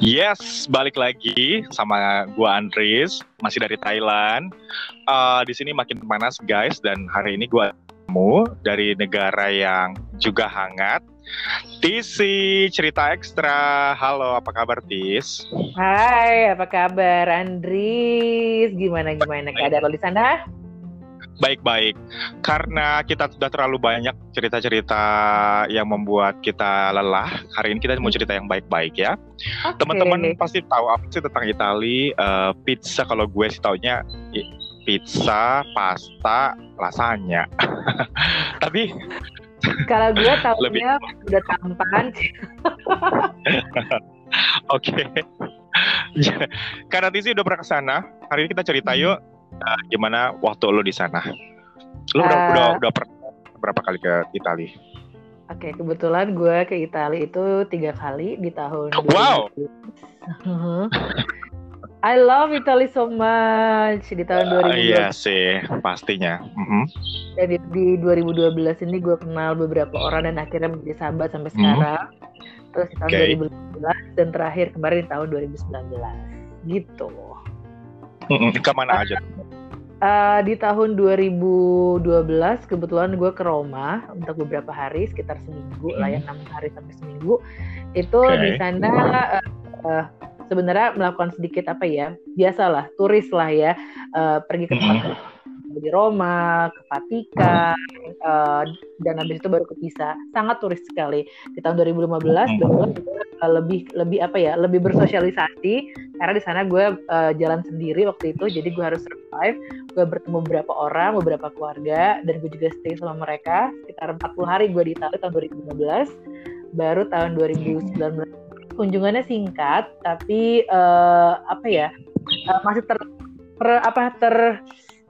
Yes, balik lagi sama gua Andris, masih dari Thailand. Uh, di sini makin panas guys, dan hari ini gua kamu dari negara yang juga hangat. Tisi cerita ekstra. Halo, apa kabar Tis? Hai, apa kabar Andris? Gimana gimana keadaan lo di sana? Baik-baik. Karena kita sudah terlalu banyak cerita-cerita yang membuat kita lelah, hari ini kita mau cerita yang baik-baik ya. Okay. Teman-teman pasti tahu apa sih tentang Itali, uh, pizza kalau gue sih taunya pizza, pasta, lasagna. Tapi kalau gue tahunya lebih... udah tampan. Oke. Karena Tizi udah pernah ke sana, hari ini kita cerita yuk uh, gimana waktu lo di sana? Lo udah uh, udah udah pernah berapa kali ke Italia? Oke, okay, kebetulan gue ke Italia itu tiga kali di tahun. Wow. I love Italy so much di tahun uh, 2012. Iya sih, pastinya. Mm -hmm. Jadi di 2012 ini gue kenal beberapa orang dan akhirnya menjadi sahabat sampai mm -hmm. sekarang. Terus di tahun okay. 2015 dan terakhir kemarin di tahun 2019. Gitu. Mm -hmm. Ke mana aja? Uh, di tahun 2012 kebetulan gue ke Roma untuk beberapa hari sekitar seminggu lah ya enam hari sampai seminggu itu okay. di sana uh, uh, sebenarnya melakukan sedikit apa ya biasalah turis lah ya uh, pergi ke tempat di Roma, ke Vatikan, uh, dan habis itu baru ke Pisa. Sangat turis sekali. Di tahun 2015 gue uh, lebih lebih apa ya, lebih bersosialisasi karena di sana gue uh, jalan sendiri waktu itu, jadi gue harus Gue bertemu beberapa orang, beberapa keluarga, dan gue juga stay sama mereka. Sekitar 40 hari gue di Italia tahun 2015. Baru tahun 2019 kunjungannya singkat tapi uh, apa ya uh, masih ter, ter apa ter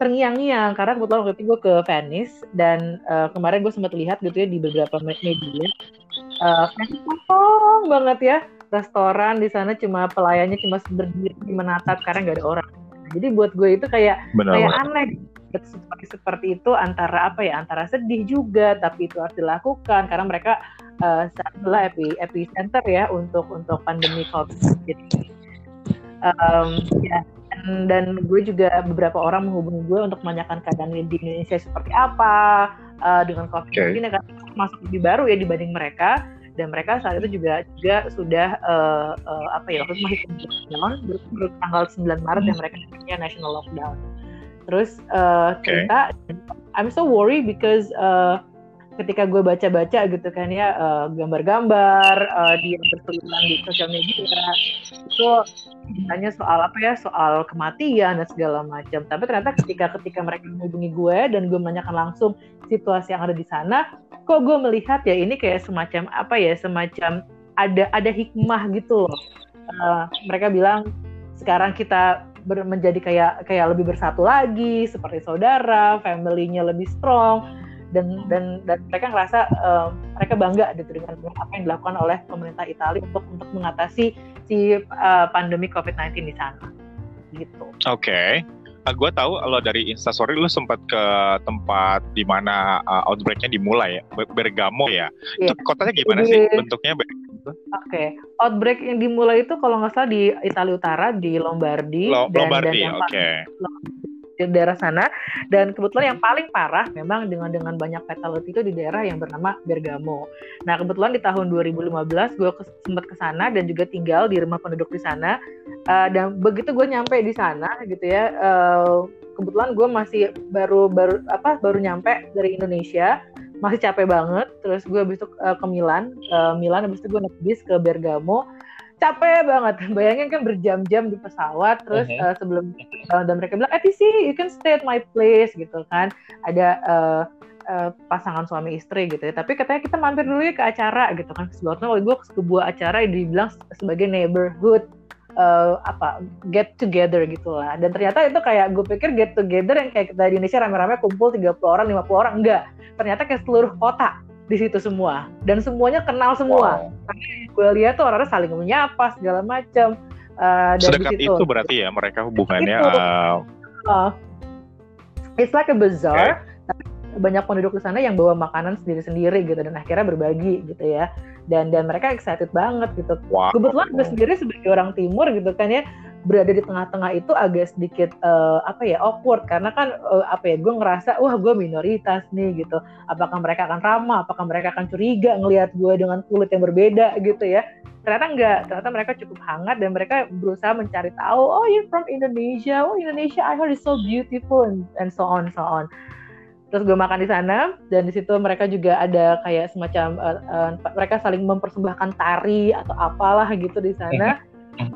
terngiang-ngiang karena kebetulan waktu itu gue ke Venice dan uh, kemarin gue sempat lihat gitu ya di beberapa media uh, kosong banget ya restoran di sana cuma pelayannya cuma berdiri menatap karena nggak ada orang jadi buat gue itu kayak Benar. kayak aneh seperti seperti itu antara apa ya antara sedih juga tapi itu harus dilakukan karena mereka uh, adalah epi epicenter ya untuk untuk pandemi covid jadi um, ya dan, dan gue juga beberapa orang menghubungi gue untuk menanyakan keadaan di Indonesia seperti apa uh, dengan covid okay. ini kan masuk lebih baru ya dibanding mereka dan mereka saat itu juga juga sudah uh, uh, apa ya waktu itu masih lockdown baru tanggal 9 Maret yang mereka punya national lockdown. Terus uh, okay. kita I'm so worried because uh, ketika gue baca-baca gitu kan ya gambar-gambar uh, di berkeliaran di sosial media itu tanya soal apa ya soal kematian dan segala macam. Tapi ternyata ketika ketika mereka menghubungi gue dan gue menanyakan langsung situasi yang ada di sana kok gue melihat ya ini kayak semacam apa ya semacam ada ada hikmah gitu loh uh, mereka bilang sekarang kita ber, menjadi kayak kayak lebih bersatu lagi seperti saudara family-nya lebih strong dan dan dan mereka ngerasa uh, mereka bangga gitu dengan apa yang dilakukan oleh pemerintah Italia untuk untuk mengatasi si uh, pandemi COVID-19 di sana gitu. Oke. Okay gue tahu kalau dari Instastory lu sempat ke tempat di mana uh, outbreaknya dimulai ya, Bergamo ya. Yeah. Itu kotanya gimana sih bentuknya? Oke, okay. outbreak yang dimulai itu kalau nggak salah di Italia Utara di Lombardi. Lo dan, Lombardi, oke. Okay daerah sana. Dan kebetulan yang paling parah memang dengan dengan banyak fatality itu di daerah yang bernama Bergamo. Nah kebetulan di tahun 2015 gue ke, sempat ke sana dan juga tinggal di rumah penduduk di sana. Uh, dan begitu gue nyampe di sana gitu ya uh, kebetulan gue masih baru baru apa baru nyampe dari Indonesia. Masih capek banget. Terus gue habis itu uh, ke Milan. Uh, Milan habis itu gue naik bis ke Bergamo capek banget. Bayangin kan berjam-jam di pesawat terus uh -huh. uh, sebelum uh, dan mereka bilang eh sih you can stay at my place gitu kan. Ada uh, uh, pasangan suami istri gitu ya. Tapi katanya kita mampir dulu ya ke acara gitu kan. Sebelumnya waktu gue ke sebuah acara yang dibilang sebagai neighborhood uh, apa get together gitulah dan ternyata itu kayak gue pikir get together yang kayak kita di Indonesia rame-rame kumpul 30 orang 50 orang. Enggak. Ternyata kayak seluruh kota di situ semua dan semuanya kenal semua. Wow. gue lihat tuh orang-orang saling menyapa segala macam. Uh, Sedekat itu berarti ya mereka hubungannya. Itu. Uh, it's like a bazaar. Okay. banyak penduduk di sana yang bawa makanan sendiri-sendiri gitu dan akhirnya berbagi gitu ya dan dan mereka excited banget gitu wow. kebetulan gue sendiri sebagai orang timur gitu kan ya berada di tengah-tengah itu agak sedikit uh, apa ya awkward. Karena kan uh, apa ya gue ngerasa wah gue minoritas nih gitu. Apakah mereka akan ramah? Apakah mereka akan curiga ngelihat gue dengan kulit yang berbeda gitu ya? Ternyata enggak. Ternyata mereka cukup hangat dan mereka berusaha mencari tahu oh you're from Indonesia. Oh Indonesia I heard it's so beautiful and, and so on so on. Terus gue makan di sana dan di situ mereka juga ada kayak semacam uh, uh, mereka saling mempersembahkan tari atau apalah gitu di sana.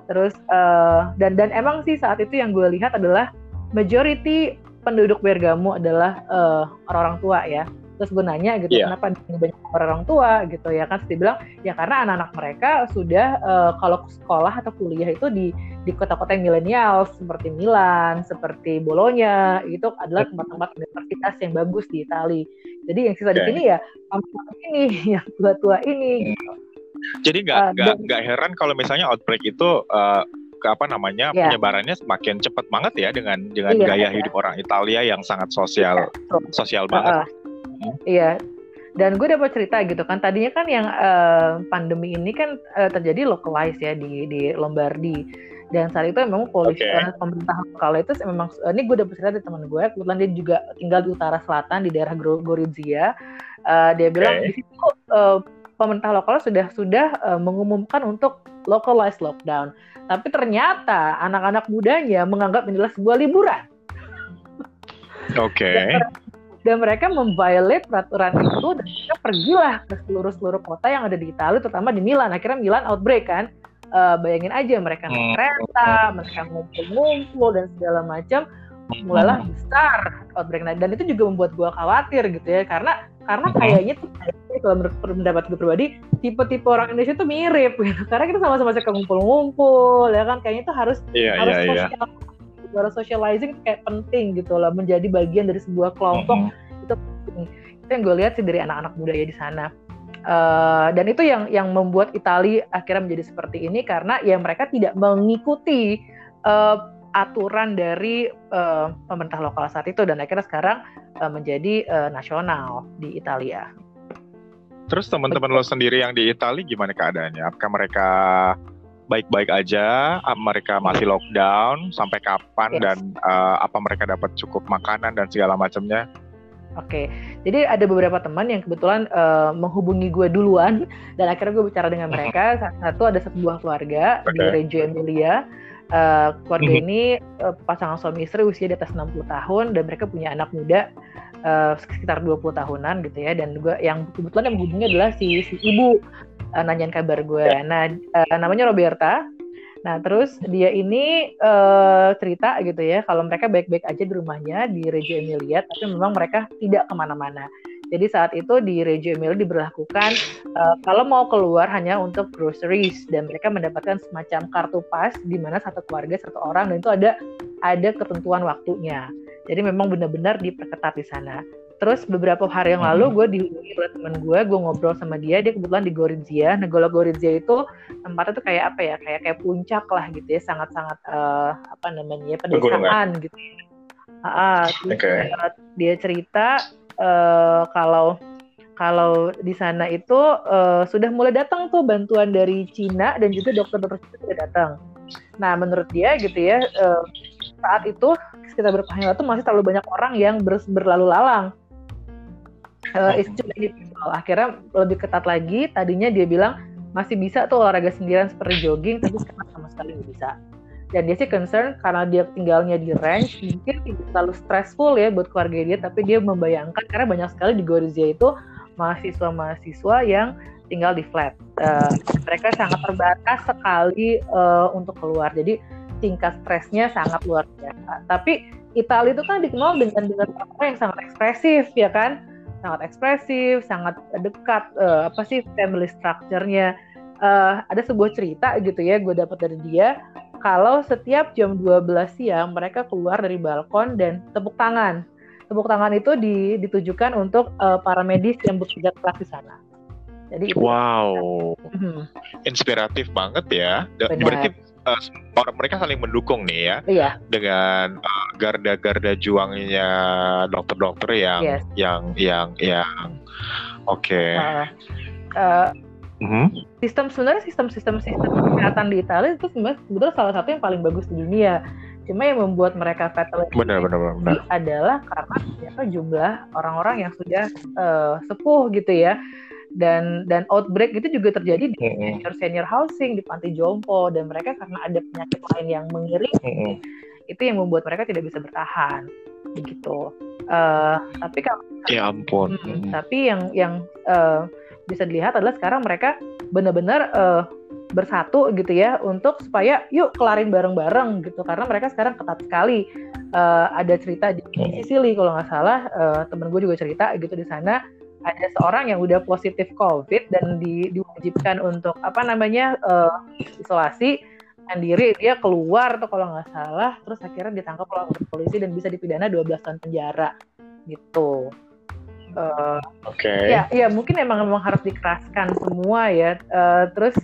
Terus uh, dan dan emang sih saat itu yang gue lihat adalah majority penduduk Bergamo adalah uh, orang-orang tua ya. Terus gue nanya gitu yeah. kenapa banyak orang tua gitu ya kan. Dia bilang ya karena anak-anak mereka sudah uh, kalau sekolah atau kuliah itu di di kota-kota yang milenial seperti Milan, seperti Bologna itu adalah tempat-tempat universitas yang bagus di Italia. Jadi yang sisa okay. di sini ya ini yang tua-tua ini. Gitu. Jadi nggak uh, nggak nggak heran kalau misalnya outbreak itu uh, ke apa namanya yeah. penyebarannya semakin cepat banget ya dengan dengan yeah, gaya yeah. hidup orang Italia yang sangat sosial yeah. sosial banget. Uh, hmm. Iya. Dan gue dapat cerita gitu kan tadinya kan yang uh, pandemi ini kan uh, terjadi localized ya di di Lombardi dan saat itu memang polisi okay. pemerintah lokal itu memang ini gue dapat cerita dari teman gue kebetulan dia juga tinggal di utara selatan di daerah Gorizia uh, dia bilang okay. di situ uh, pemerintah lokal sudah sudah uh, mengumumkan untuk localized lockdown. Tapi ternyata anak-anak mudanya menganggap inilah sebuah liburan. Oke. Okay. Dan, mereka memviolate peraturan itu dan mereka pergilah ke seluruh-seluruh kota yang ada di Italia, terutama di Milan. Akhirnya Milan outbreak kan. Uh, bayangin aja mereka naik hmm. kereta, mereka ngumpul-ngumpul dan segala macam mulailah hmm. besar outbreak nah, dan itu juga membuat gue khawatir gitu ya karena karena hmm. kayaknya tuh kalau menurut pendapat gue pribadi tipe-tipe orang Indonesia tuh mirip gitu karena kita sama-sama suka ngumpul-ngumpul ya kan kayaknya tuh harus yeah, harus yeah, iya. sosial yeah. harus socializing kayak penting gitu lah menjadi bagian dari sebuah kelompok mm-hmm. itu itu yang gue lihat sih dari anak-anak muda ya di sana uh, dan itu yang yang membuat Italia akhirnya menjadi seperti ini karena ya mereka tidak mengikuti uh, aturan dari uh, pemerintah lokal saat itu dan akhirnya sekarang uh, menjadi uh, nasional di Italia. Terus teman-teman lo sendiri yang di Italia gimana keadaannya? Apakah mereka baik-baik aja? Apa mereka masih lockdown sampai kapan yes. dan uh, apa mereka dapat cukup makanan dan segala macamnya? Oke, jadi ada beberapa teman yang kebetulan uh, menghubungi gue duluan dan akhirnya gue bicara dengan mereka. Satu ada sebuah keluarga okay. di Reggio Emilia Uh, keluarga mm -hmm. ini uh, pasangan suami istri usia di atas 60 tahun dan mereka punya anak muda uh, sekitar 20 tahunan gitu ya dan juga yang kebetulan yang menghubungi adalah si, si ibu uh, nanyain kabar gue. Yeah. Nah, uh, namanya Roberta. Nah, terus dia ini uh, cerita gitu ya kalau mereka baik-baik aja di rumahnya di Reggio Emilia tapi memang mereka tidak ke mana-mana. Jadi saat itu di Reggio Emilia diberlakukan uh, kalau mau keluar hanya untuk groceries dan mereka mendapatkan semacam kartu pas di mana satu keluarga satu orang dan itu ada ada ketentuan waktunya. Jadi memang benar-benar diperketat di sana. Terus beberapa hari yang lalu hmm. gue dihubungi oleh teman gue, gue ngobrol sama dia, dia kebetulan di Gorizia. Nah, Golo Gorizia itu tempatnya tuh kayak apa ya, kayak kayak puncak lah gitu ya, sangat-sangat uh, apa namanya ya, pedesaan gitu. Uh, okay. dia cerita uh, kalau kalau di sana itu uh, sudah mulai datang tuh bantuan dari Cina dan juga dokter-dokter sudah datang. Nah, menurut dia gitu ya, uh, saat itu sekitar beberapa hari itu masih terlalu banyak orang yang ber, berlalu lalang. Uh, itu akhirnya lebih ketat lagi. Tadinya dia bilang masih bisa tuh olahraga sendirian seperti jogging, tapi sekarang sama sekali nggak bisa dan dia sih concern karena dia tinggalnya di ranch mungkin tidak terlalu stressful ya buat keluarga dia tapi dia membayangkan karena banyak sekali di Gorizia itu mahasiswa-mahasiswa yang tinggal di flat. Uh, mereka sangat terbatas sekali uh, untuk keluar. Jadi tingkat stresnya sangat luar biasa. Tapi Italia itu kan dikenal dengan dengan orang yang sangat ekspresif ya kan? Sangat ekspresif sangat dekat uh, apa sih family structure-nya. Uh, ada sebuah cerita gitu ya gue dapat dari dia kalau setiap jam 12 siang mereka keluar dari balkon dan tepuk tangan. Tepuk tangan itu ditujukan untuk uh, para medis yang bekerja keras di sana. Jadi wow, mm-hmm. inspiratif banget ya. Benar. Berarti uh, mereka saling mendukung nih ya iya. dengan uh, garda-garda juangnya dokter-dokter yang yes. yang yang yang oke okay. uh, uh, mm-hmm. sistem sebenarnya sistem sistem sistem kesehatan di Italia itu sebenarnya salah satu yang paling bagus di dunia. Cuma yang membuat mereka fatal benar, benar, benar. adalah karena ternyata jumlah orang-orang yang sudah uh, sepuh gitu ya. Dan dan outbreak itu juga terjadi di senior senior housing di panti jompo. Dan mereka karena ada penyakit lain yang mengiringi itu yang membuat mereka tidak bisa bertahan. Begitu. Uh, tapi kalau ya ampun. Hmm, tapi yang yang uh, bisa dilihat adalah sekarang mereka benar-benar uh, bersatu gitu ya untuk supaya yuk kelarin bareng-bareng gitu. Karena mereka sekarang ketat sekali. Uh, ada cerita di Sicily kalau nggak salah. Uh, temen gue juga cerita gitu di sana. Ada seorang yang udah positif COVID dan di, diwajibkan untuk apa namanya uh, isolasi. Sendiri dia keluar tuh kalau nggak salah. Terus akhirnya ditangkap oleh polisi dan bisa dipidana 12 tahun penjara gitu. Uh, Oke. Okay. Ya, ya mungkin emang emang harus dikeraskan semua ya. Uh, terus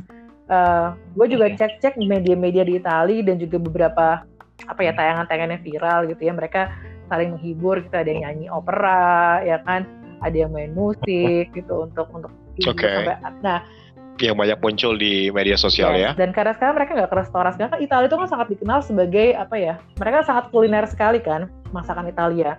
uh, gue juga cek-cek media-media di Italia dan juga beberapa apa ya tayangan-tayangan yang viral gitu ya mereka saling menghibur gitu ada yang nyanyi opera ya kan ada yang main musik gitu untuk untuk okay. nah yang banyak muncul di media sosial ya, ya. Dan karena sekarang mereka nggak ke restoran, sekarang kan Italia itu kan sangat dikenal sebagai apa ya? Mereka sangat kuliner sekali kan masakan Italia.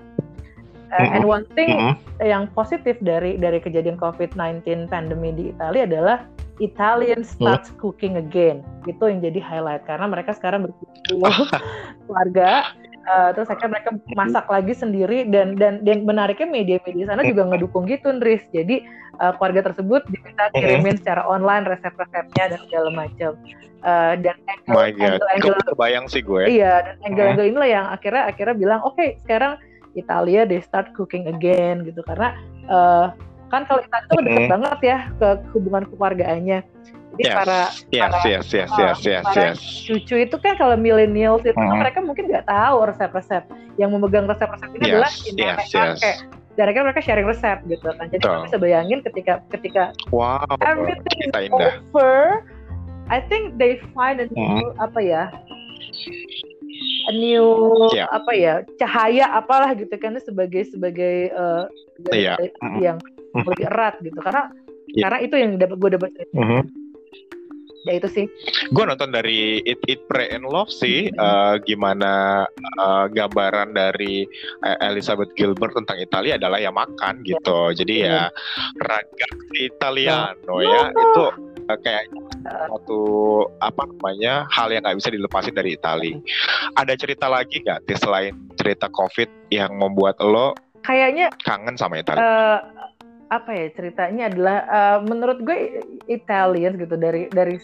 Uh. And one thing mm -hmm. yang positif dari dari kejadian COVID-19 pandemi di Italia adalah Italian starts mm. cooking again. Itu yang jadi highlight karena mereka sekarang berkumpul keluarga uh, terus akhirnya mereka masak lagi sendiri dan dan dan menariknya media-media sana juga ngedukung gitu Ndris jadi uh, keluarga tersebut bisa kirimin secara online resep-resepnya dan segala macam uh, dan angle, angle, angle, sih gue iya dan angle-angle inilah yang akhirnya akhirnya bilang oke okay, sekarang Italia they start cooking again gitu karena uh, kan kalau Italia itu dekat banget ya ke hubungan keluargaannya jadi yes. para yes, para, yes, yes, yes, yes, para yes. cucu itu kan kalau milenial itu mm. mereka mungkin nggak tahu resep-resep. Yang memegang resep-resep ini yes, adalah yes, yes. kayak dan akhirnya mereka sharing resep gitu kan. Jadi kita bisa bayangin ketika ketika wow, everything is over, I think they find a new mm. apa ya new yeah. apa ya cahaya apalah gitu kan sebagai sebagai uh, yeah. yang mm. lebih erat gitu karena yeah. karena itu yang dapat gue dapat mm -hmm ya itu sih gue nonton dari It It Pray and Love sih mm -hmm. uh, gimana uh, gambaran dari uh, Elizabeth Gilbert tentang Italia adalah ya makan gitu yeah. jadi ya raga Italiano yeah. ya itu uh, kayak satu apa namanya hal yang nggak bisa dilepasin dari Italia. Ada cerita lagi nggak selain cerita COVID yang membuat lo kayaknya kangen sama Italia? Uh, apa ya ceritanya adalah uh, menurut gue Italian gitu dari dari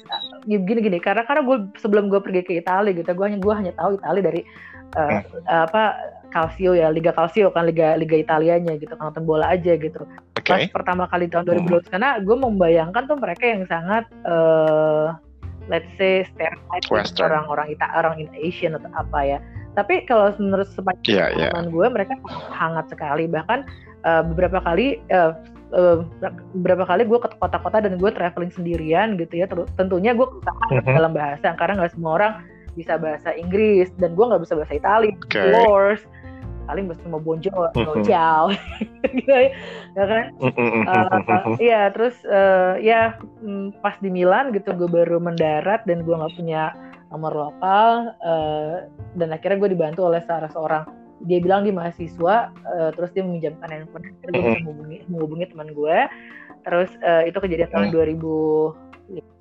gini gini karena karena gue sebelum gue pergi ke Italia gitu gue hanya gue hanya tahu Italia dari uh, apa Calcio ya Liga Calcio kan Liga Liga Italianya gitu kan nonton bola aja gitu okay. pas pertama kali tahun 2020 hmm. karena gue membayangkan tuh mereka yang sangat uh, let's say stereotype orang-orang Ita orang Asian atau apa ya tapi kalau menurut sepanjang yeah, yeah. gue mereka hangat sekali bahkan uh, beberapa kali uh, uh, berapa kali gue ke kota-kota dan gue traveling sendirian gitu ya terus tentunya gue mm -hmm. dalam bahasa karena nggak semua orang bisa bahasa Inggris dan gue nggak bisa bahasa Italia okay. course paling bisa mau bonjour mm-hmm. ciao gitu ya, kan uh, iya terus uh, ya mm, pas di Milan gitu gue baru mendarat dan gue nggak punya nomor lokal uh, dan akhirnya gue dibantu oleh salah seorang dia bilang dia mahasiswa uh, terus dia meminjamkan handphone gue bisa menghubungi menghubungi teman gue. Terus uh, itu kejadian tahun 2000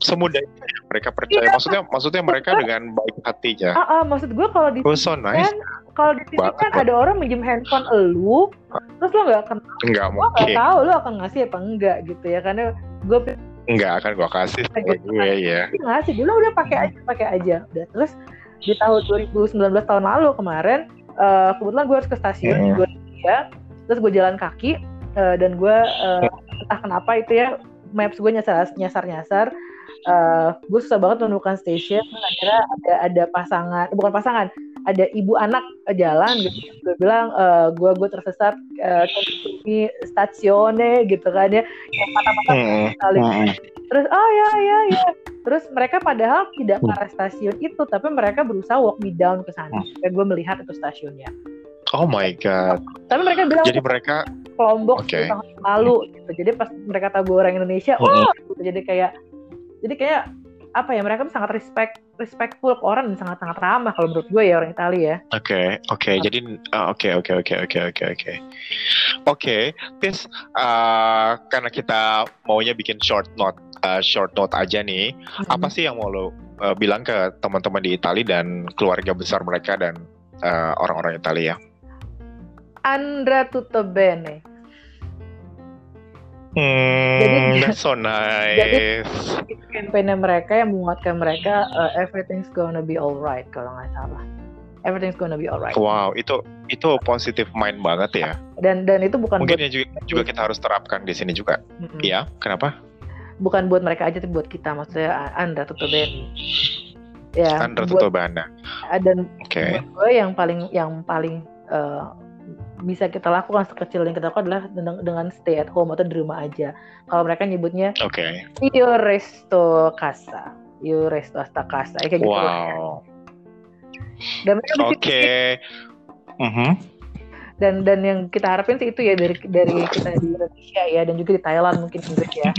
semudah itu ya mereka percaya. Iya, maksudnya maksudnya mereka dengan baik hatinya ah, ah maksud gue kalau di oh, so nice. kan kalau di sini kan ada orang minjem handphone elu terus lo nggak kenal nggak mungkin nggak tahu lo akan ngasih apa enggak gitu ya karena gue nggak akan gue kasih gitu, gue ya. Ngasih. Dulu udah pakai aja pakai aja. Udah terus di tahun 2019 tahun lalu kemarin uh, kebetulan gue harus ke stasiun yeah. gue ya terus gue jalan kaki uh, dan gue uh, entah kenapa itu ya maps gue nyasar nyasar nyasar uh, gue susah banget menemukan stasiun akhirnya ada ada pasangan bukan pasangan ada ibu anak jalan gitu. Gue bilang uh, gue gue tersesat uh, di stasione gitu kan ya. Yang mata-mata hmm. Terus oh ya ya ya terus mereka padahal tidak ke arah stasiun itu tapi mereka berusaha walk me down ke sana hmm. dan gue melihat itu stasiunnya Oh my god. Tapi mereka bilang jadi mereka kelompok okay. tahun lalu gitu. Jadi pas mereka tahu gue orang Indonesia, oh, oh gitu. jadi kayak jadi kayak apa ya mereka sangat respect respectful ke orang dan sangat sangat ramah kalau menurut gue ya orang Italia ya. Oke okay, oke okay. jadi uh, oke oke oke oke oke oke oke Tis uh, karena kita maunya bikin short note uh, short note aja nih hmm. apa sih yang mau lo uh, bilang ke teman-teman di Italia dan keluarga besar mereka dan uh, orang-orang Italia? Andra tutto bene. Hmm, that's so nice. Jadi kampanye mereka yang menguatkan mereka uh, everything's gonna be alright kalau nggak salah. Everything's gonna be alright. Wow, itu itu positif mind banget ya. Dan dan itu bukan mungkin buat, juga, juga kita harus terapkan di sini juga. Mm-hmm. Ya, kenapa? Bukan buat mereka aja, tapi buat kita. Maksudnya Anda bene. Ya. Andra tutto bene. Dan okay. gue yang paling yang paling uh, bisa kita lakukan sekecil yang kita lakukan adalah dengan, dengan stay at home atau di rumah aja. Kalau mereka nyebutnya okay. io resto casa, io resto hasta casa, kayak gitu. Wow. Dan Oke. Okay. Mm -hmm. Dan dan yang kita harapin sih itu ya dari dari kita di Indonesia ya dan juga di Thailand mungkin Inggris ya.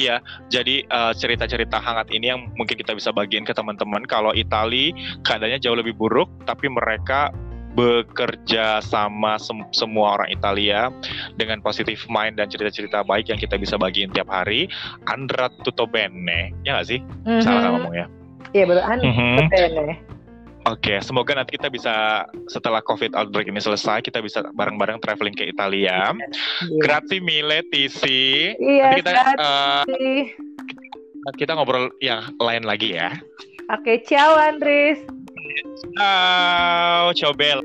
Iya, jadi uh, cerita-cerita hangat ini yang mungkin kita bisa bagiin ke teman-teman. Kalau Itali keadaannya jauh lebih buruk, tapi mereka bekerja sama sem semua orang Italia dengan positif mind dan cerita-cerita baik yang kita bisa bagiin tiap hari. Andra tutto bene, ya nggak sih? Mm -hmm. Salah ngomong ya? Iya betul, Andra mm -hmm. bene. Oke, okay, semoga nanti kita bisa setelah COVID outbreak ini selesai, kita bisa bareng-bareng traveling ke Italia. Yeah. Grazie mille, Tisi. Iya, kita, uh, kita ngobrol yang lain lagi ya. Oke, okay, ciao Andres. Ciao, ciao Bel.